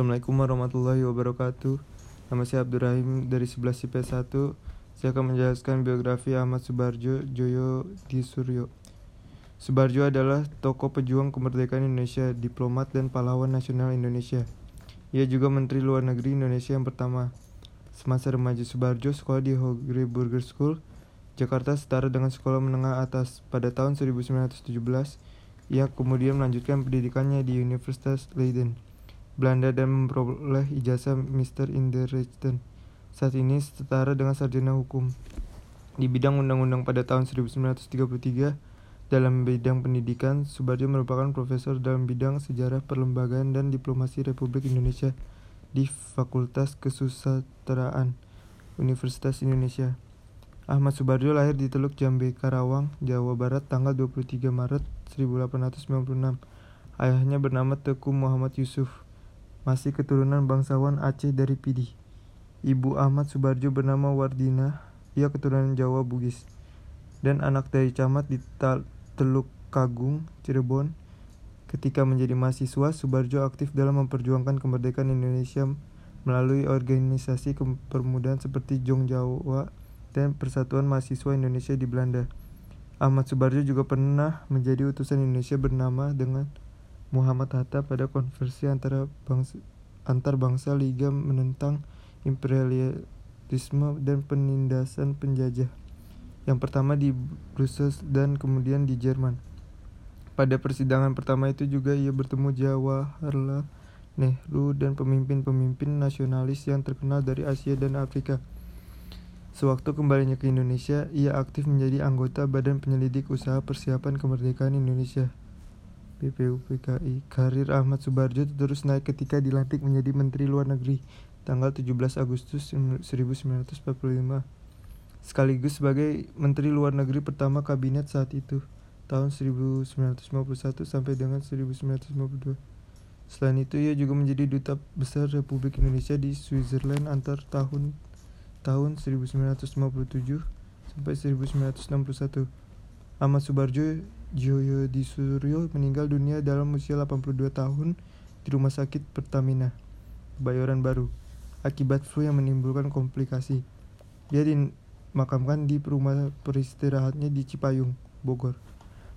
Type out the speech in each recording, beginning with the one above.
Assalamualaikum warahmatullahi wabarakatuh. Nama saya Abdurrahim dari 11 IP 1 Saya akan menjelaskan biografi Ahmad Subarjo Joyo di Suryo. Subarjo adalah tokoh pejuang kemerdekaan Indonesia, diplomat dan pahlawan nasional Indonesia. Ia juga Menteri Luar Negeri Indonesia yang pertama. Semasa remaja Subarjo sekolah di Hogre Burger School Jakarta setara dengan sekolah menengah atas. Pada tahun 1917 ia kemudian melanjutkan pendidikannya di Universitas Leiden Belanda dan memperoleh ijazah Mr. in the Rechten. Saat ini setara dengan sarjana hukum. Di bidang undang-undang pada tahun 1933, dalam bidang pendidikan, Subarjo merupakan profesor dalam bidang sejarah perlembagaan dan diplomasi Republik Indonesia di Fakultas Kesusastraan Universitas Indonesia. Ahmad Subarjo lahir di Teluk Jambe, Karawang, Jawa Barat tanggal 23 Maret 1896. Ayahnya bernama Teku Muhammad Yusuf masih keturunan bangsawan Aceh dari Pidi. Ibu Ahmad Subarjo bernama Wardina, ia keturunan Jawa Bugis. Dan anak dari camat di Teluk Kagung, Cirebon. Ketika menjadi mahasiswa, Subarjo aktif dalam memperjuangkan kemerdekaan Indonesia melalui organisasi kepermudahan seperti Jong Jawa dan Persatuan Mahasiswa Indonesia di Belanda. Ahmad Subarjo juga pernah menjadi utusan Indonesia bernama dengan Muhammad Hatta pada konversi antara bangsa, antar bangsa Liga menentang imperialisme dan penindasan penjajah. Yang pertama di Brussels dan kemudian di Jerman. Pada persidangan pertama itu juga ia bertemu Jawaharlal Nehru dan pemimpin-pemimpin nasionalis yang terkenal dari Asia dan Afrika. Sewaktu kembalinya ke Indonesia, ia aktif menjadi anggota Badan Penyelidik Usaha Persiapan Kemerdekaan Indonesia. BPUPKI. Karir Ahmad Subarjo terus naik ketika dilantik menjadi Menteri Luar Negeri tanggal 17 Agustus 1945 sekaligus sebagai Menteri Luar Negeri pertama kabinet saat itu tahun 1951 sampai dengan 1952. Selain itu ia juga menjadi duta besar Republik Indonesia di Switzerland antar tahun tahun 1957 sampai 1961. Ahmad Subarjo Joyo di Suryo meninggal dunia dalam usia 82 tahun di Rumah Sakit Pertamina, Bayoran Baru, akibat flu yang menimbulkan komplikasi. Dia dimakamkan di rumah peristirahatnya di Cipayung, Bogor.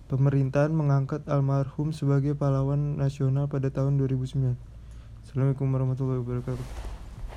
Pemerintahan mengangkat almarhum sebagai pahlawan nasional pada tahun 2009. Assalamualaikum warahmatullahi wabarakatuh.